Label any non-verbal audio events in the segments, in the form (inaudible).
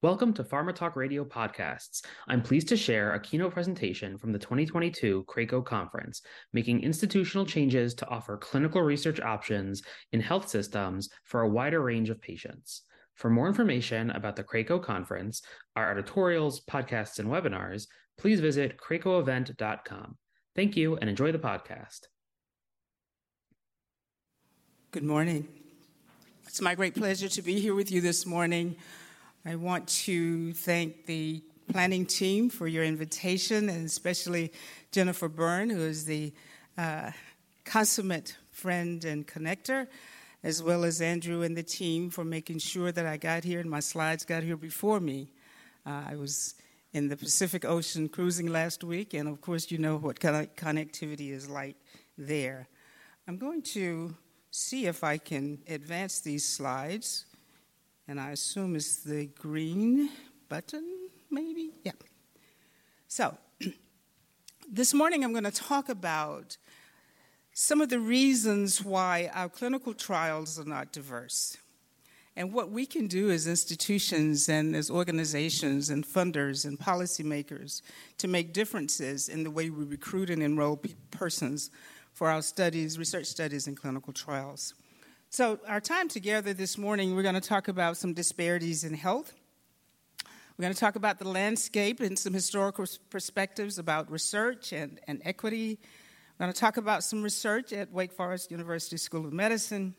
Welcome to Pharma Talk Radio podcasts. I'm pleased to share a keynote presentation from the 2022 CRAACO conference, making institutional changes to offer clinical research options in health systems for a wider range of patients. For more information about the CRAACO conference, our editorials, podcasts, and webinars, please visit craacoevent.com. Thank you and enjoy the podcast. Good morning. It's my great pleasure to be here with you this morning. I want to thank the planning team for your invitation, and especially Jennifer Byrne, who is the uh, consummate friend and connector, as well as Andrew and the team for making sure that I got here and my slides got here before me. Uh, I was in the Pacific Ocean cruising last week, and of course, you know what kind of connectivity is like there. I'm going to see if I can advance these slides and I assume it's the green button, maybe? Yeah. So, (clears throat) this morning I'm going to talk about some of the reasons why our clinical trials are not diverse. And what we can do as institutions and as organizations and funders and policymakers to make differences in the way we recruit and enroll persons for our studies, research studies, and clinical trials. So, our time together this morning, we're going to talk about some disparities in health. We're going to talk about the landscape and some historical perspectives about research and, and equity. We're going to talk about some research at Wake Forest University School of Medicine.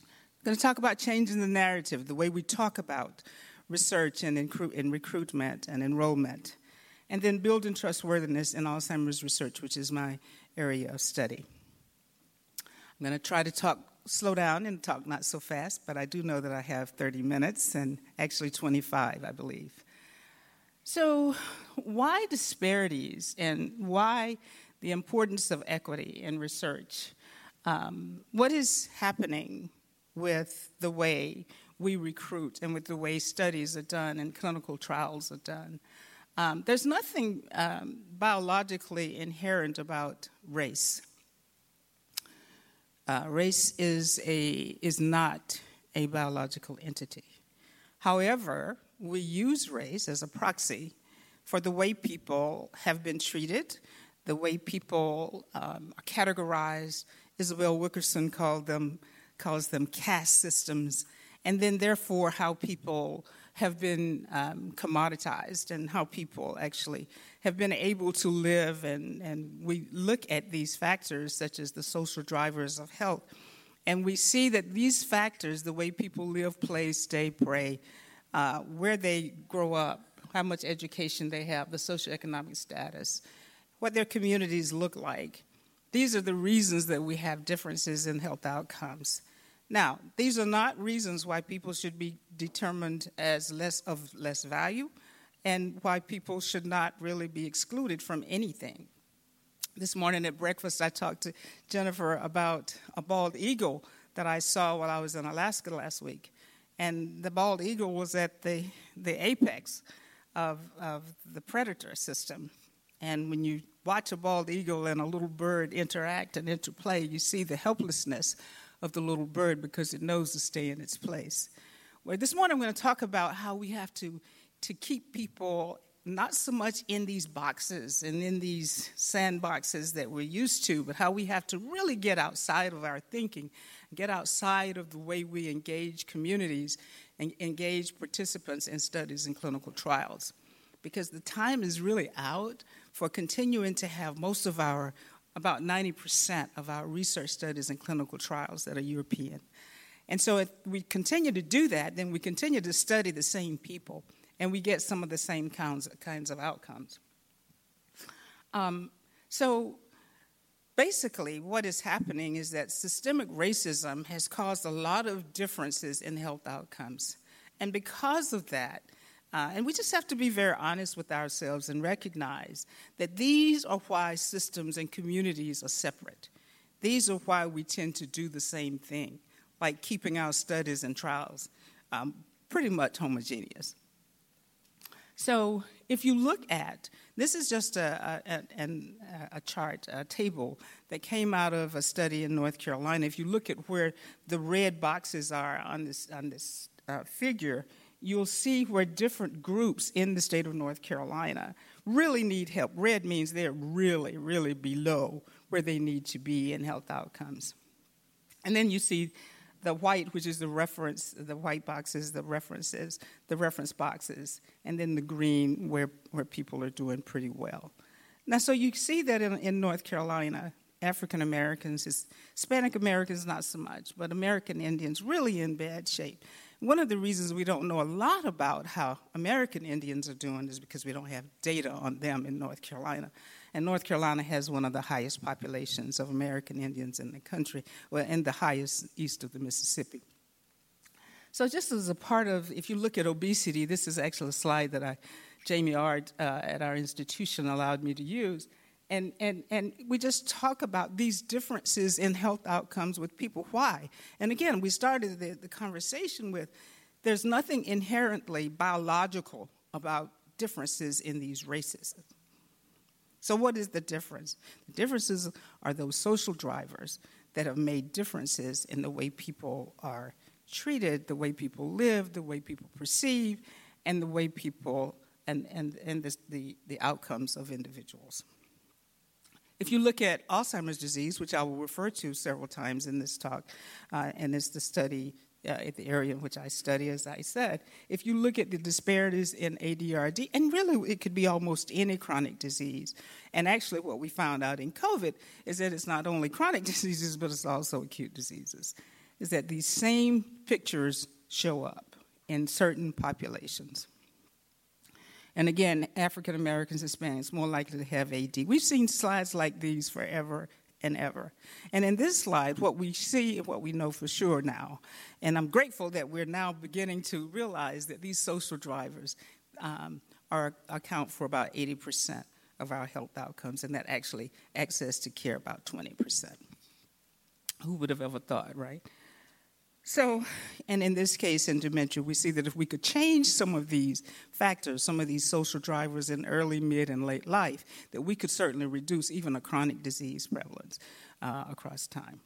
We're going to talk about changing the narrative, the way we talk about research and, and recruitment and enrollment, and then building trustworthiness in Alzheimer's research, which is my area of study. I'm going to try to talk slow down and talk not so fast, but I do know that I have 30 minutes and actually 25, I believe. So, why disparities and why the importance of equity in research? Um, what is happening with the way we recruit and with the way studies are done and clinical trials are done? Um, there's nothing um, biologically inherent about race. Uh, race is, a, is not a biological entity. However, we use race as a proxy for the way people have been treated, the way people um, are categorized. Isabel Wilkerson called them, calls them caste systems, and then therefore how people have been um, commoditized and how people actually have been able to live. And, and we look at these factors, such as the social drivers of health, and we see that these factors, the way people live, play, stay, pray, uh, where they grow up, how much education they have, the socioeconomic status, what their communities look like, these are the reasons that we have differences in health outcomes. Now, these are not reasons why people should be determined as less of less value and why people should not really be excluded from anything. This morning at breakfast, I talked to Jennifer about a bald eagle that I saw while I was in Alaska last week. And the bald eagle was at the, the apex of, of the predator system. And when you watch a bald eagle and a little bird interact and interplay, you see the helplessness of the little bird because it knows to stay in its place. Well, this morning I'm going to talk about how we have to, to keep people not so much in these boxes and in these sandboxes that we're used to, but how we have to really get outside of our thinking, get outside of the way we engage communities and engage participants in studies and clinical trials. Because the time is really out for continuing to have most of our about 90% of our research studies and clinical trials that are European. And so if we continue to do that, then we continue to study the same people and we get some of the same kinds, kinds of outcomes. Um, so basically, what is happening is that systemic racism has caused a lot of differences in health outcomes. And because of that, uh, and we just have to be very honest with ourselves and recognize that these are why systems and communities are separate. These are why we tend to do the same thing, like keeping our studies and trials um, pretty much homogeneous. So, if you look at this, is just a, a, a, a, chart, a table that came out of a study in North Carolina. If you look at where the red boxes are on this, on this uh, figure, you'll see where different groups in the state of North Carolina really need help. Red means they're really, really below where they need to be in health outcomes. And then you see the white, which is the reference, the white boxes, the references, the reference boxes, and then the green, where, where people are doing pretty well. Now, so you see that in, in North Carolina, African Americans, Hispanic Americans, not so much, but American Indians really in bad shape. One of the reasons we don't know a lot about how American Indians are doing is because we don't have data on them in North Carolina. And North Carolina has one of the highest populations of American Indians in the country, well, and the highest east of the Mississippi. So, just as a part of, if you look at obesity, this is actually a slide that I, Jamy Ard uh, at our institution allowed me to use. And, and, and we just talk about these differences in health outcomes with people. Why? And again, we started the, the conversation with there's nothing inherently biological about differences in these races. So, what is the difference? The differences are those social drivers that have made differences in the way people are treated, the way people live, the way people perceive, and the way people and, and, and the, the, the outcomes of individuals. If you look at Alzheimer's disease, which I will refer to several times in this talk, uh, and it's the study uh, at the area in which I study, as I said, if you look at the disparities in ADRD, and really it could be almost any chronic disease. And actually, what we found out in COVID is that it's not only chronic (laughs) diseases, but it's also acute diseases. Is that these same pictures show up in certain populations. And again, African Americans, Hispanics, more likely to have AD. We've seen slides like these forever and ever. And in this slide, what we see and what we know for sure now, and I'm grateful that we're now beginning to realize that these social drivers um, are, account for about 80% of our health outcomes, and that actually access to care about 20%. Who would have ever thought, right? So, and in this case, in dementia, we see that if we could change some of these factors, some of these social drivers in early, mid, and late life, that we could certainly reduce even a chronic disease prevalence uh, across time.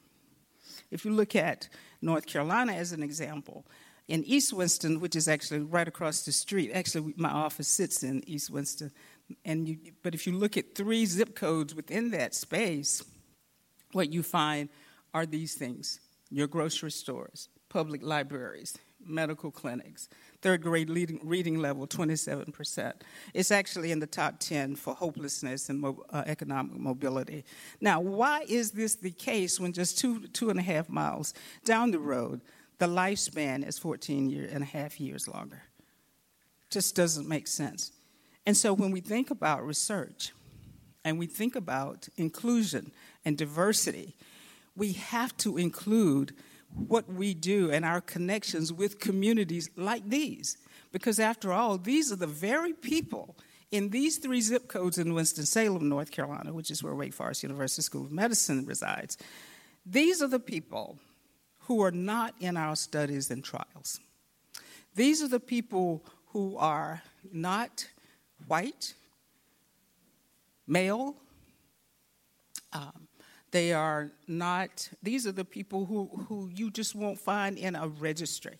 If you look at North Carolina as an example, in East Winston, which is actually right across the street, actually, my office sits in East Winston, and you, but if you look at three zip codes within that space, what you find are these things your grocery stores, public libraries, medical clinics. Third grade reading, reading level, 27%. It's actually in the top 10 for hopelessness and mo- uh, economic mobility. Now, why is this the case when just two, two and a half miles down the road, the lifespan is 14 year and a half years longer? Just doesn't make sense. And so when we think about research and we think about inclusion and diversity, we have to include what we do and our connections with communities like these. Because after all, these are the very people in these three zip codes in Winston-Salem, North Carolina, which is where Wake Forest University School of Medicine resides. These are the people who are not in our studies and trials. These are the people who are not white, male, they are not, these are the people who, who you just won't find in a registry.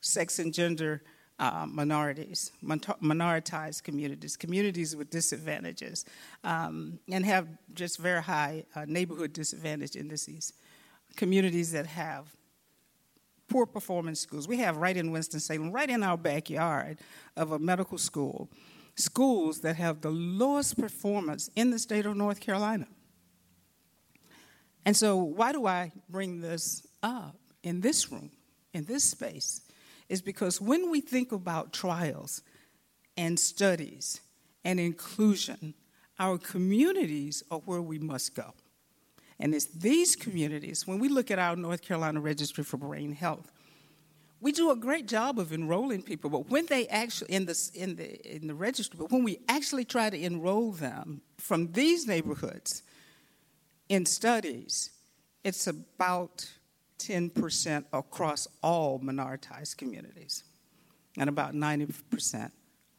Sex and gender uh, minorities, minoritized communities, communities with disadvantages, um, and have just very high uh, neighborhood disadvantage indices. Communities that have poor performance schools. We have right in Winston-Salem, right in our backyard of a medical school, schools that have the lowest performance in the state of North Carolina. And so, why do I bring this up in this room, in this space? Is because when we think about trials and studies and inclusion, our communities are where we must go. And it's these communities, when we look at our North Carolina Registry for Brain Health, we do a great job of enrolling people, but when they actually in the in the in the registry, but when we actually try to enroll them from these neighborhoods, in studies, it's about 10% across all minoritized communities and about 90%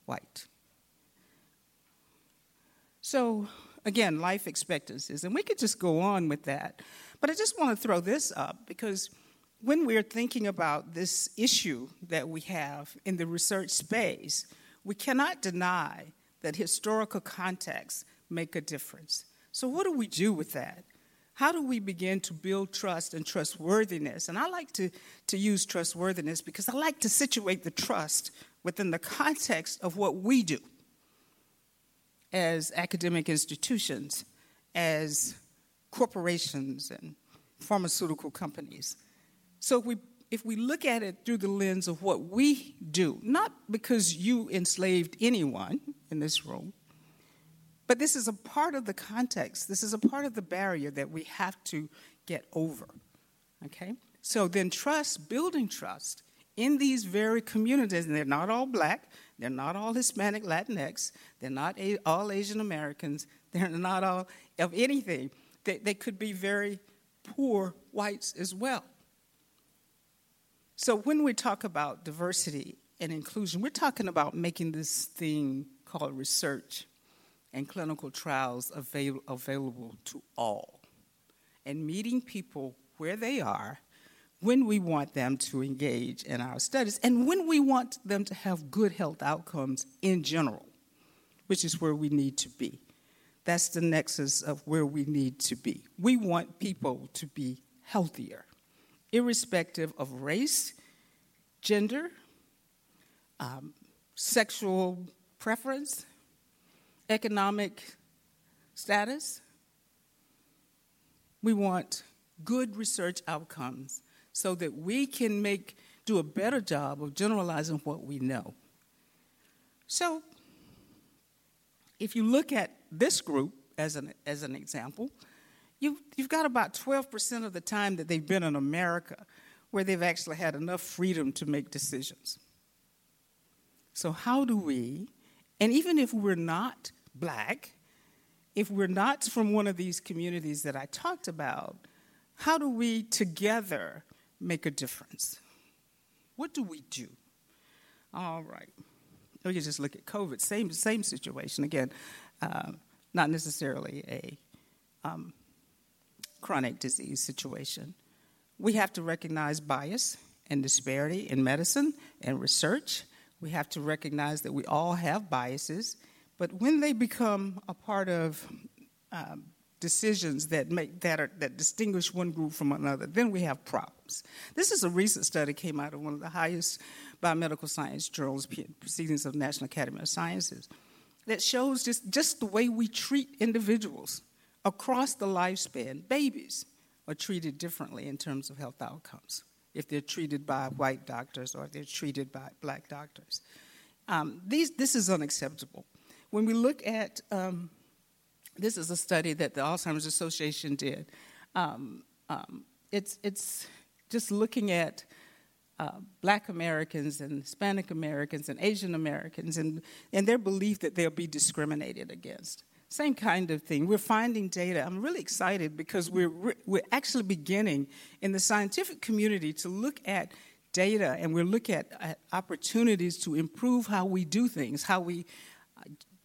white. So, again, life expectancies, and we could just go on with that. But I just want to throw this up because when we're thinking about this issue that we have in the research space, we cannot deny that historical contexts make a difference. So, what do we do with that? How do we begin to build trust and trustworthiness? And I like to, to use trustworthiness because I like to situate the trust within the context of what we do as academic institutions, as corporations and pharmaceutical companies. So if we, if we look at it through the lens of what we do, not because you enslaved anyone in this room, but this is a part of the context. This is a part of the barrier that we have to get over. Okay? So then, trust, building trust in these very communities, and they're not all black, they're not all Hispanic, Latinx, they're not all Asian Americans, (laughs) they're not all of anything. They, they could be very poor whites as well. So when we talk about diversity and inclusion, we're talking about making this thing called research and clinical trials avail- available to all, and meeting people where they are when we want them to engage in our studies and when we want them to have good health outcomes in general, which is where we need to be. That's the nexus of where we need to be. We want people to be healthier, irrespective of race, gender, um, sexual preference, economic status. We want good research outcomes so that we can make do a better job of generalizing what we know. So, if you look at this group as an, as an example, you, you've got about 12% of the time that they've been in America where they've actually had enough freedom to make decisions. So, how do we, and even if we're not black, if we're not from one of these communities that I talked about, how do we together make a difference? What do we do? All right. We can just look at COVID. Same same situation again. Uh, not necessarily a um, chronic disease situation. We have to recognize bias and disparity in medicine and research. We have to recognize that we all have biases but when they become a part of um, decisions that make that are, that distinguish one group from another, then we have problems. This is a recent study came out of one of the highest biomedical science journals, Proceedings of the National Academy of Sciences, that shows just, just the way we treat individuals across the lifespan. Babies are treated differently in terms of health outcomes if they're treated by white doctors or if they're treated by black doctors. Um, these, this is unacceptable. When we look at, um, this is a study that the Alzheimer's Association did. Um, um, it's, it's just looking at uh, black Americans and Hispanic Americans and Asian Americans and, and their belief that they'll be discriminated against. Same kind of thing. We're finding data. I'm really excited because we're, we're actually beginning in the scientific community to look at data and we're looking at, at opportunities to improve how we do things, how we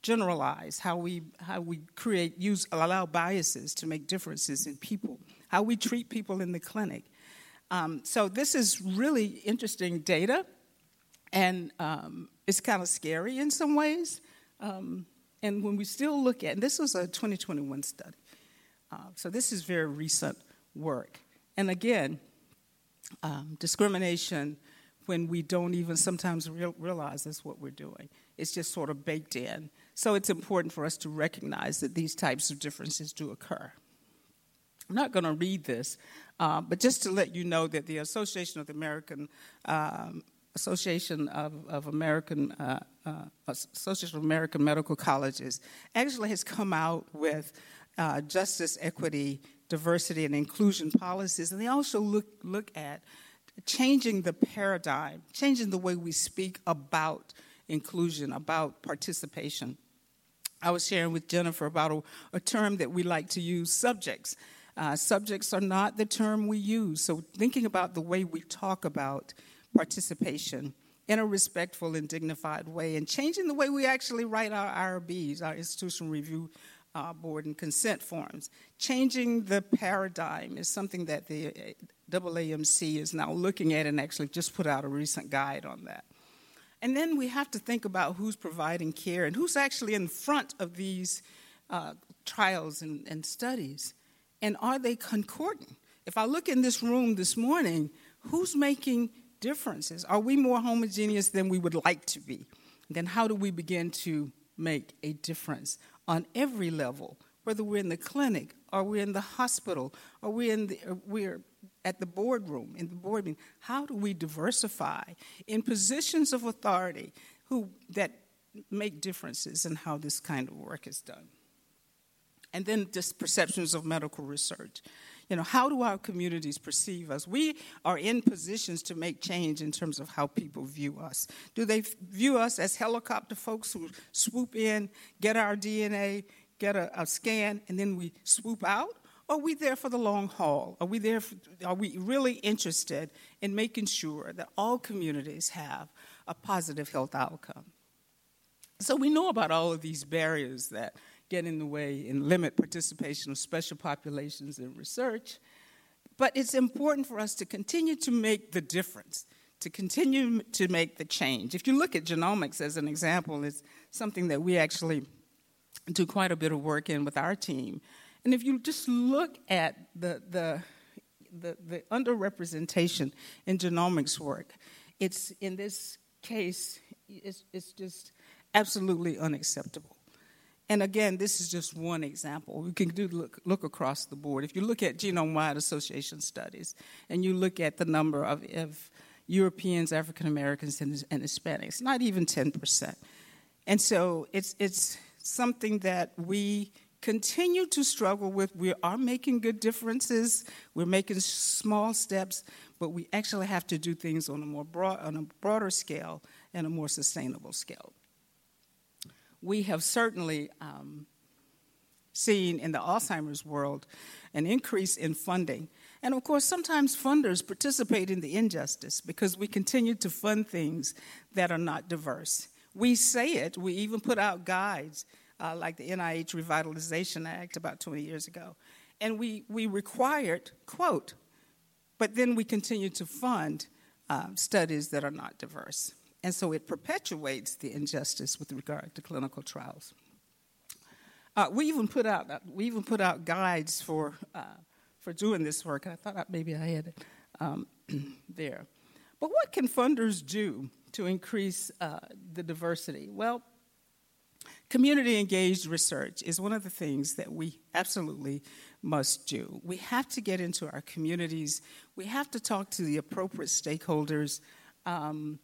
generalize, how we, how we create, use, allow biases to make differences in people, how we treat people in the clinic. Um, so this is really interesting data, and um, it's kind of scary in some ways. Um, and when we still look at, this was a 2021 study, uh, so this is very recent work. And again, um, discrimination when we don't even sometimes real, realize that's what we're doing. It's just sort of baked in. So it's important for us to recognize that these types of differences do occur. I'm not going to read this, uh, but just to let you know that the Association of the American um, Association of, of American uh, uh, Association of American Medical Colleges actually has come out with uh, justice, equity, diversity, and inclusion policies, and they also look look at changing the paradigm, changing the way we speak about inclusion, about participation. I was sharing with Jennifer about a, a term that we like to use subjects. Uh, subjects are not the term we use. So, thinking about the way we talk about participation in a respectful and dignified way, and changing the way we actually write our IRBs, our institutional review uh, board and consent forms. Changing the paradigm is something that the AAMC is now looking at and actually just put out a recent guide on that. And then we have to think about who's providing care and who's actually in front of these uh, trials and, and studies. And are they concordant? If I look in this room this morning, who's making differences? Are we more homogeneous than we would like to be? Then how do we begin to make a difference on every level, whether we're in the clinic or we're in the hospital or we're, in the, or we're at the boardroom, in the board meeting? How do we diversify in positions of authority who, that make differences in how this kind of work is done? And then just perceptions of medical research. You know, how do our communities perceive us? We are in positions to make change in terms of how people view us. Do they view us as helicopter folks who swoop in, get our DNA, get a, a scan, and then we swoop out? Are we there for the long haul? Are we there? For, are we really interested in making sure that all communities have a positive health outcome? So we know about all of these barriers that get in the way and limit participation of special populations in research. But it's important for us to continue to make the difference, to continue to make the change. If you look at genomics as an example, it's something that we actually do quite a bit of work in with our team. And if you just look at the, the, the, the underrepresentation in genomics work, it's in this case, it's, it's just absolutely unacceptable. And again, this is just one example. We can do look, look across the board. If you look at genome-wide association studies, and you look at the number of, of Europeans, African Americans, and, and, Hispanics, not even 10%. And so it's, it's something that we continue to struggle with. We are making good differences, we're making small steps, but we actually have to do things on a more broad, on a broader scale and a more sustainable scale we have certainly um, seen in the Alzheimer's world an increase in funding. And of course, sometimes funders participate in the injustice because we continue to fund things that are not diverse. We say it, we even put out guides uh, like the NIH Revitalization Act about 20 years ago. And we, we required, quote, but then we continue to fund uh, studies that are not diverse. And so it perpetuates the injustice with regard to clinical trials. Uh, we even put out uh, we even put out guides for uh, for doing this work. I thought maybe I had it um, (clears throat) there. But what can funders do to increase uh, the diversity? Well, community engaged research is one of the things that we absolutely must do. We have to get into our communities. We have to talk to the appropriate stakeholders. Um,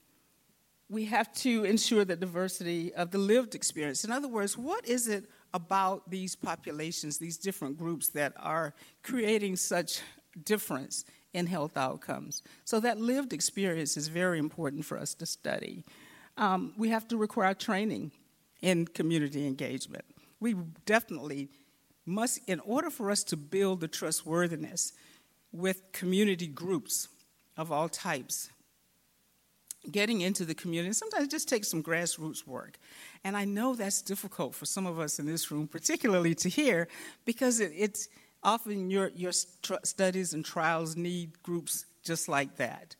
we have to ensure the diversity of the lived experience. In other words, what is it about these populations, these different groups that are creating such difference in health outcomes? So, that lived experience is very important for us to study. Um, we have to require training in community engagement. We definitely must, in order for us to build the trustworthiness with community groups of all types, getting into the community. Sometimes it just takes some grassroots work. And I know that's difficult for some of us in this room, particularly to hear, because it, it's often your, your st- studies and trials need groups just like that.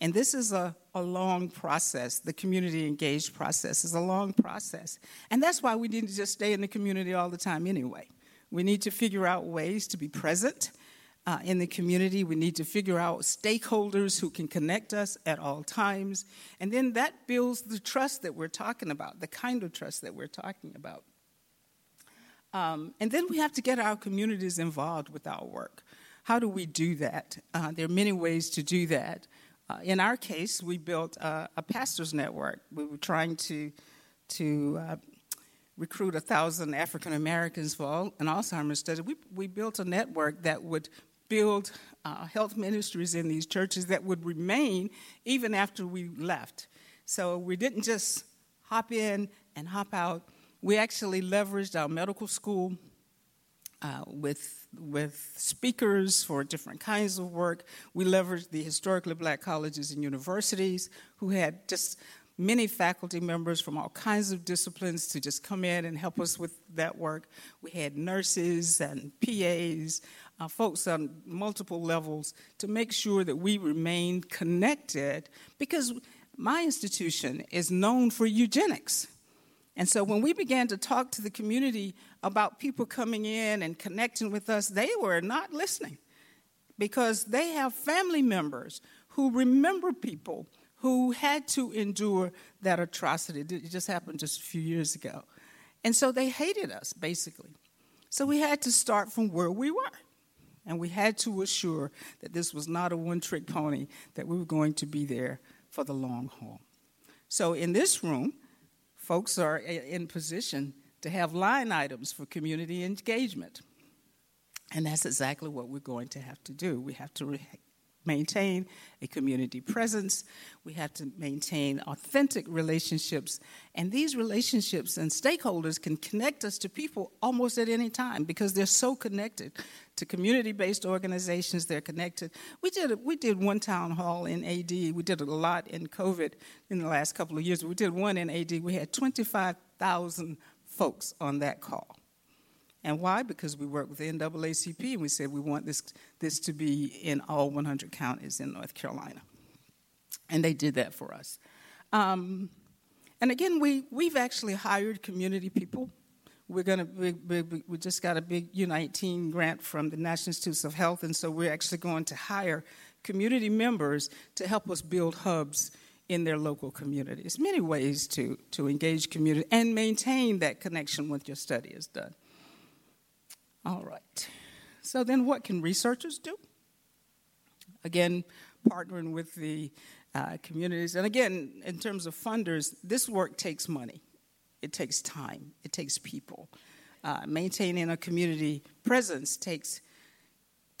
And this is a, a long process. The community engaged process is a long process. And that's why we need to just stay in the community all the time anyway. We need to figure out ways to be present uh, in the community. We need to figure out stakeholders who can connect us at all times. And then that builds the trust that we're talking about, the kind of trust that we're talking about. Um, and then we have to get our communities involved with our work. How do we do that? Uh, there are many ways to do that. Uh, in our case, we built a, a, pastors network. We were trying to to uh, recruit a thousand African Americans for an Alzheimer's study. We we built a network that would build uh, health ministries in these churches that would remain even after we left. So we didn't just hop in and hop out. We actually leveraged our medical school uh, with, with speakers for different kinds of work. We leveraged the historically black colleges and universities who had just many faculty members from all kinds of disciplines to just come in and help us with that work. We had nurses and PAs, uh, folks on multiple levels to make sure that we remain connected because my institution is known for eugenics. And so when we began to talk to the community about people coming in and connecting with us, they were not listening because they have family members who remember people who had to endure that atrocity. It just happened just a few years ago. And so they hated us, basically. So we had to start from where we were. And we had to assure that this was not a one trick pony, that we were going to be there for the long haul. So in this room, folks are in position to have line items for community engagement. And that's exactly what we're going to have to do. We have to re- maintain a community presence. We have to maintain authentic relationships. And these relationships and stakeholders can connect us to people almost at any time because they're so connected to community based organizations. They're connected. We did, we did one town hall in AD. We did a lot in COVID in the last couple of years. We did one in AD. We had 25,000 folks on that call. And why? Because we work with the NAACP and we said we want this, this to be in all 100 counties in North Carolina. And they did that for us. Um, and again, we, we've actually hired community people. We're gonna we, we, we just got a big U19 grant from the National Institutes of Health, and so we're actually going to hire community members to help us build hubs in their local communities. Many ways to, to engage community and maintain that connection once your study is done. All right. So then, what can researchers do? Again, partnering with the uh, communities. And again, in terms of funders, this work takes money, it takes time, it takes people. Uh, maintaining a community presence takes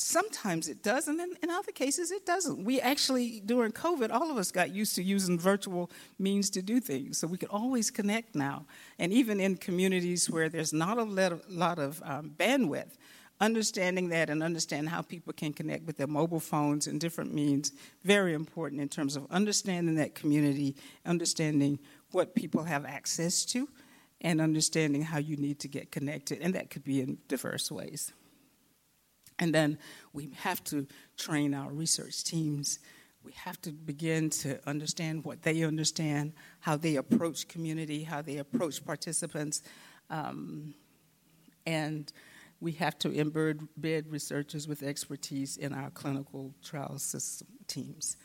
sometimes it does, and then in other cases it doesn't. We actually, during COVID, all of us got used to using virtual means to do things, so we could always connect now. And even in communities where there's not a lot of um, bandwidth, understanding that and understand how people can connect with their mobile phones and different means, very important in terms of understanding that community, understanding what people have access to, and understanding how you need to get connected, and that could be in diverse ways. And then we have to train our research teams. We have to begin to understand what they understand, how they approach community, how they approach participants. Um, and we have to embed researchers with expertise in our clinical trial system teams.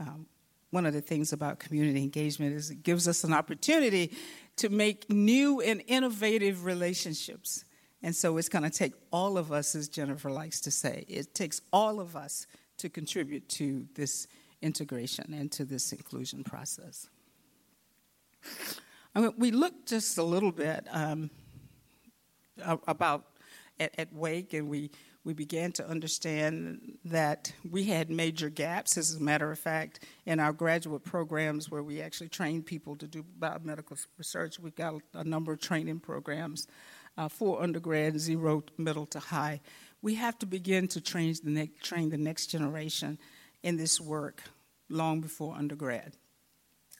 Um, one of the things about community engagement is it gives us an opportunity to make new and innovative relationships and so it's going to take all of us, as Jennifer likes to say, it takes all of us to contribute to this integration and to this inclusion process. I mean, we looked just a little bit um, about at, at Wake, and we, we began to understand that we had major gaps, as a matter of fact, in our graduate programs where we actually train people to do biomedical research. We've got a number of training programs uh, for undergrad, zero, middle to high. We have to begin to train the, ne- train the next generation in this work long before undergrad.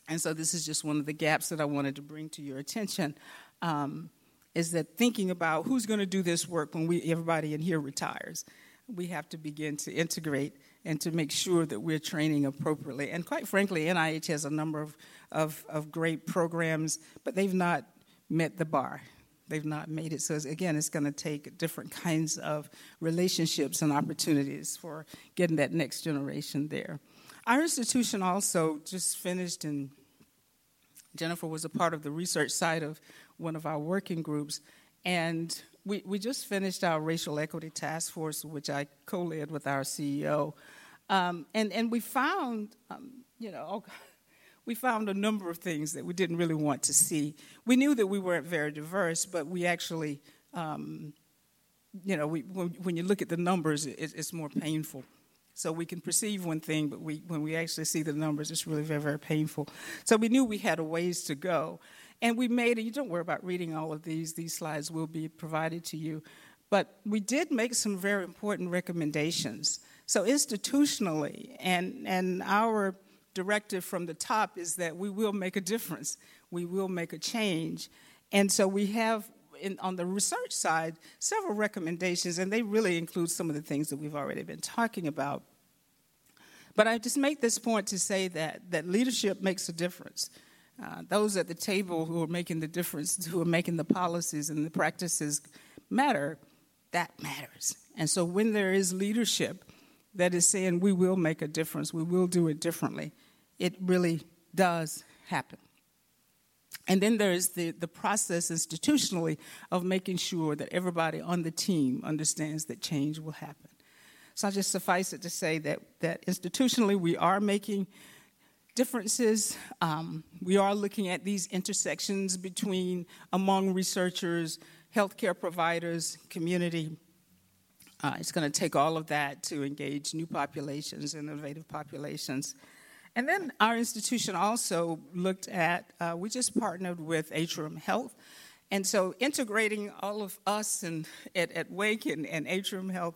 And so, this is just one of the gaps that I wanted to bring to your attention. Um, is that thinking about who's going to do this work when we everybody in here retires? We have to begin to integrate and to make sure that we're training appropriately. And quite frankly, NIH has a number of, of, of great programs, but they've not met the bar. They've not made it. So, again, it's going to take different kinds of relationships and opportunities for getting that next generation there. Our institution also just finished, and Jennifer was a part of the research side of one of our working groups. And we, we just finished our racial equity task force, which I co led with our CEO. Um, and, and we found, um, you know, we found a number of things that we didn't really want to see. We knew that we weren't very diverse, but we actually, um, you know, we, when, when, you look at the numbers, it, it's more painful. So we can perceive one thing, but we, when we actually see the numbers, it's really very, very painful. So we knew we had a ways to go. And we made you don't worry about reading all of these, these slides will be provided to you. But we did make some very important recommendations. So institutionally, and, and our directive from the top is that we will make a difference, we will make a change. And so we have in, on the research side several recommendations, and they really include some of the things that we've already been talking about. But I just make this point to say that, that leadership makes a difference. Uh, those at the table who are making the difference, who are making the policies and the practices matter, that matters. And so when there is leadership that is saying we will make a difference, we will do it differently, it really does happen. And then there is the, the process institutionally of making sure that everybody on the team understands that change will happen. So I'll just suffice it to say that, that institutionally we are making differences. Um, we are looking at these intersections between among researchers, healthcare providers, community. Uh, it's going to take all of that to engage new populations, innovative populations. And then our institution also looked at, uh, we just partnered with Atrium Health. And so integrating all of us and at, at Wake and, and Atrium Health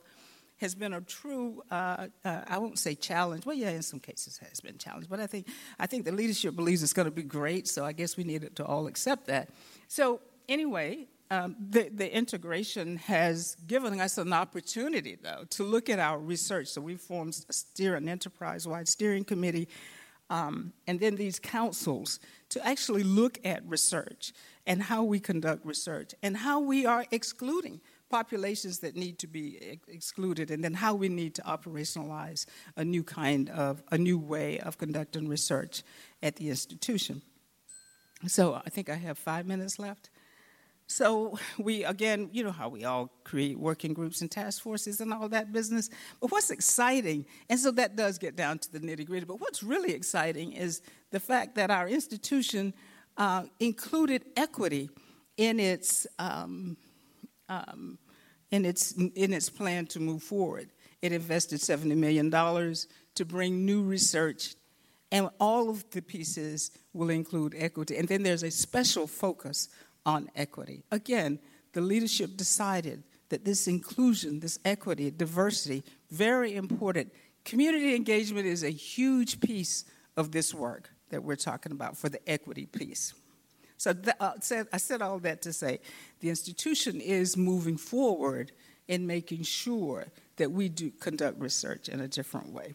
has been a true, uh, uh, I won't say challenge. Well, yeah, in some cases has been challenge, but I think I think the leadership believes it's going to be great. So I guess we needed to all accept that. So anyway, um, the, the integration has given us an opportunity, though, to look at our research. So we formed a steer an enterprise-wide steering committee, um, and then these councils to actually look at research and how we conduct research and how we are excluding populations that need to be ex- excluded, and then how we need to operationalize a new kind of, a new way of conducting research at the institution. So I think I have five minutes left. So we again, you know how we all create working groups and task forces and all that business. But what's exciting, and so that does get down to the nitty gritty. But what's really exciting is the fact that our institution uh, included equity in its um, um, in, its, in its plan to move forward. It invested $70 million to bring new research, and all of the pieces will include equity. And then there's a special focus on equity. Again, the leadership decided that this inclusion, this equity, diversity, very important. Community engagement is a huge piece of this work that we're talking about for the equity piece. So uh, said, I said all that to say the institution is moving forward in making sure that we do conduct research in a different way.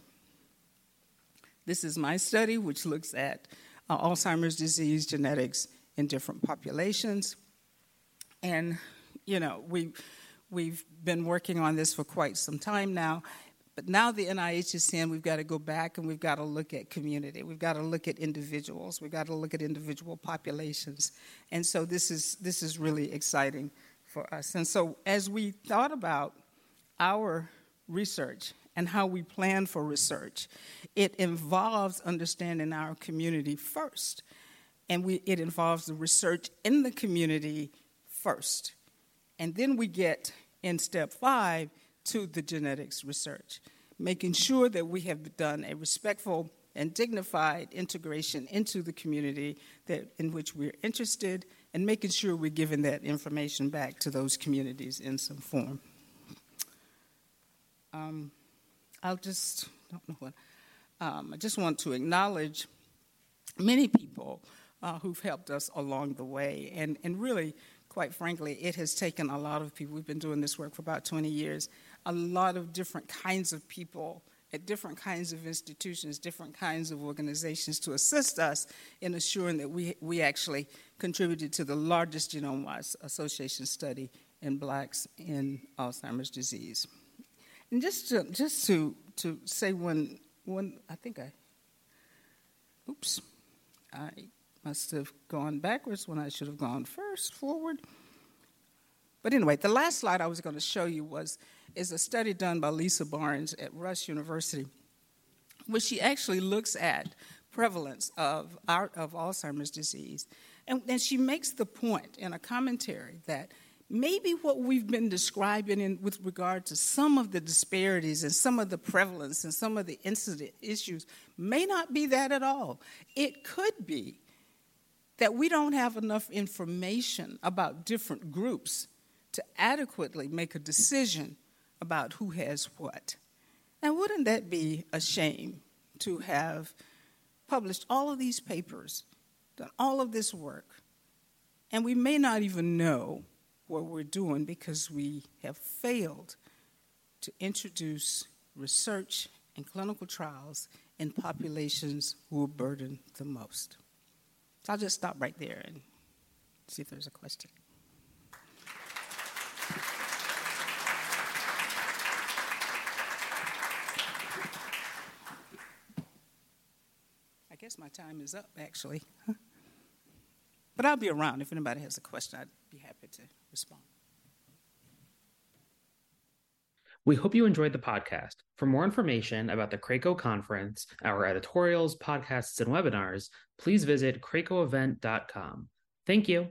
This is my study, which looks at uh, Alzheimer's disease genetics in different populations. And, you know, we, we've been working on this for quite some time now. But now the NIH is saying we've got to go back and we've got to look at community. We've got to look at individuals. We've got to look at individual populations. And so this is this is really exciting for us. And so as we thought about our research and how we plan for research, it involves understanding our community first. And we, it involves the research in the community first. And then we get in step five to the genetics research, making sure that we have done a respectful and dignified integration into the community that, in which we're interested, and making sure we're giving that information back to those communities in some form. Um, I'll just, don't know what, um, I just want to acknowledge many people uh, who've helped us along the way, and, and really, quite frankly, it has taken a lot of people. We've been doing this work for about 20 years a lot of different kinds of people at different kinds of institutions, different kinds of organizations to assist us in assuring that we, we actually contributed to the largest genome wide association study in blacks in Alzheimer's disease. And just to, just to, to say one, one, I think I, oops, I must have gone backwards when I should have gone first, forward. But anyway, the last slide I was going to show you was is a study done by Lisa Barnes at Rush University, where she actually looks at prevalence of, our, of Alzheimer's disease. And, and she makes the point in a commentary that maybe what we've been describing in, with regard to some of the disparities and some of the prevalence and some of the incident issues may not be that at all. It could be that we don't have enough information about different groups to adequately make a decision about who has what. And wouldn't that be a shame to have published all of these papers, done all of this work, and we may not even know what we're doing because we have failed to introduce research and clinical trials in populations who are burdened the most. So I'll just stop right there and see if there's a question. I guess my time is up, actually. But I'll be around. If anybody has a question, I'd be happy to respond. We hope you enjoyed the podcast. For more information about the CRAACO conference, our editorials, podcasts, and webinars, please visit craacoevent.com. Thank you.